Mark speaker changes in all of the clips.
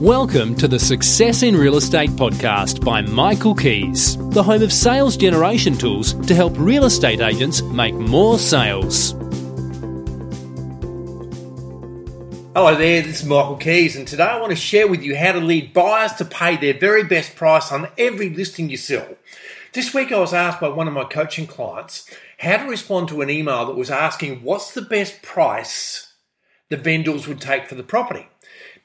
Speaker 1: Welcome to the Success in Real Estate podcast by Michael Kies, the home of sales generation tools to help real estate agents make more sales.
Speaker 2: Hello there, this is Michael Kies, and today I want to share with you how to lead buyers to pay their very best price on every listing you sell. This week I was asked by one of my coaching clients how to respond to an email that was asking what's the best price the vendors would take for the property.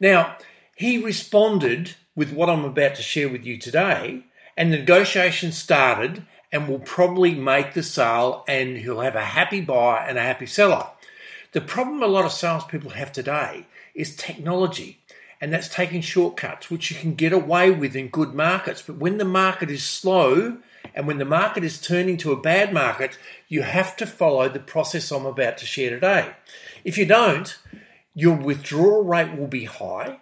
Speaker 2: Now, he responded with what I'm about to share with you today, and the negotiation started and will probably make the sale, and he'll have a happy buyer and a happy seller. The problem a lot of salespeople have today is technology, and that's taking shortcuts, which you can get away with in good markets. But when the market is slow and when the market is turning to a bad market, you have to follow the process I'm about to share today. If you don't, your withdrawal rate will be high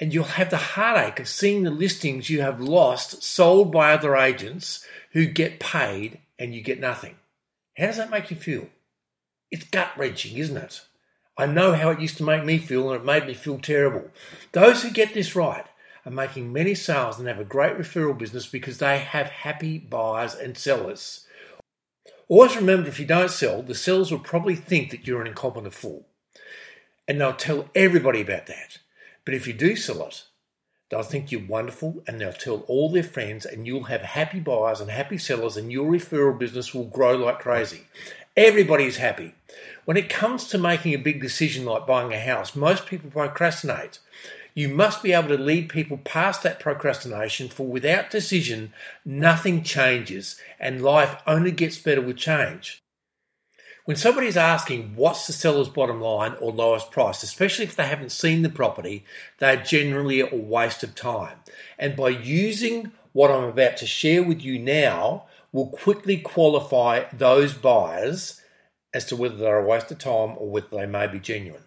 Speaker 2: and you'll have the heartache of seeing the listings you have lost sold by other agents who get paid and you get nothing. How does that make you feel? It's gut wrenching, isn't it? I know how it used to make me feel, and it made me feel terrible. Those who get this right are making many sales and have a great referral business because they have happy buyers and sellers. Always remember if you don't sell, the sellers will probably think that you're an incompetent fool. And they'll tell everybody about that. But if you do sell it, they'll think you're wonderful and they'll tell all their friends, and you'll have happy buyers and happy sellers, and your referral business will grow like crazy. Everybody's happy. When it comes to making a big decision like buying a house, most people procrastinate. You must be able to lead people past that procrastination, for without decision, nothing changes and life only gets better with change. When somebody's asking what's the seller's bottom line or lowest price, especially if they haven't seen the property, they're generally a waste of time. And by using what I'm about to share with you now, will quickly qualify those buyers as to whether they're a waste of time or whether they may be genuine.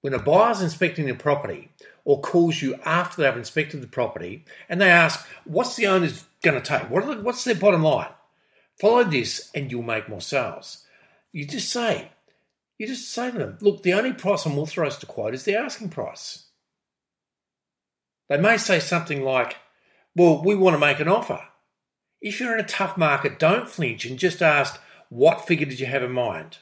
Speaker 2: When a buyer's inspecting the property or calls you after they've inspected the property and they ask, What's the owner's going to take? what's their bottom line? Follow this and you'll make more sales. You just say, you just say to them, look, the only price I'm authorised to quote is the asking price. They may say something like, well, we want to make an offer. If you're in a tough market, don't flinch and just ask, what figure did you have in mind?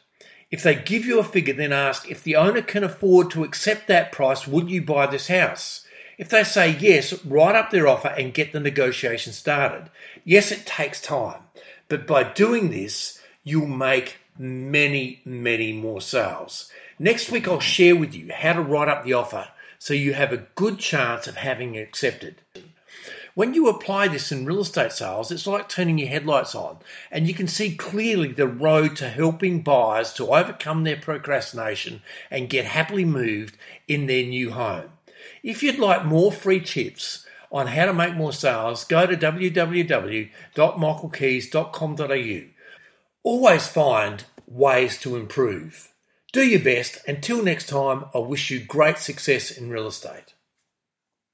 Speaker 2: If they give you a figure, then ask, if the owner can afford to accept that price, would you buy this house? If they say yes, write up their offer and get the negotiation started. Yes, it takes time, but by doing this, you'll make many, many more sales. Next week, I'll share with you how to write up the offer so you have a good chance of having it accepted. When you apply this in real estate sales, it's like turning your headlights on, and you can see clearly the road to helping buyers to overcome their procrastination and get happily moved in their new home. If you'd like more free tips on how to make more sales, go to www.michaelkies.com.au. Always find ways to improve. Do your best. Until next time, I wish you great success in real estate.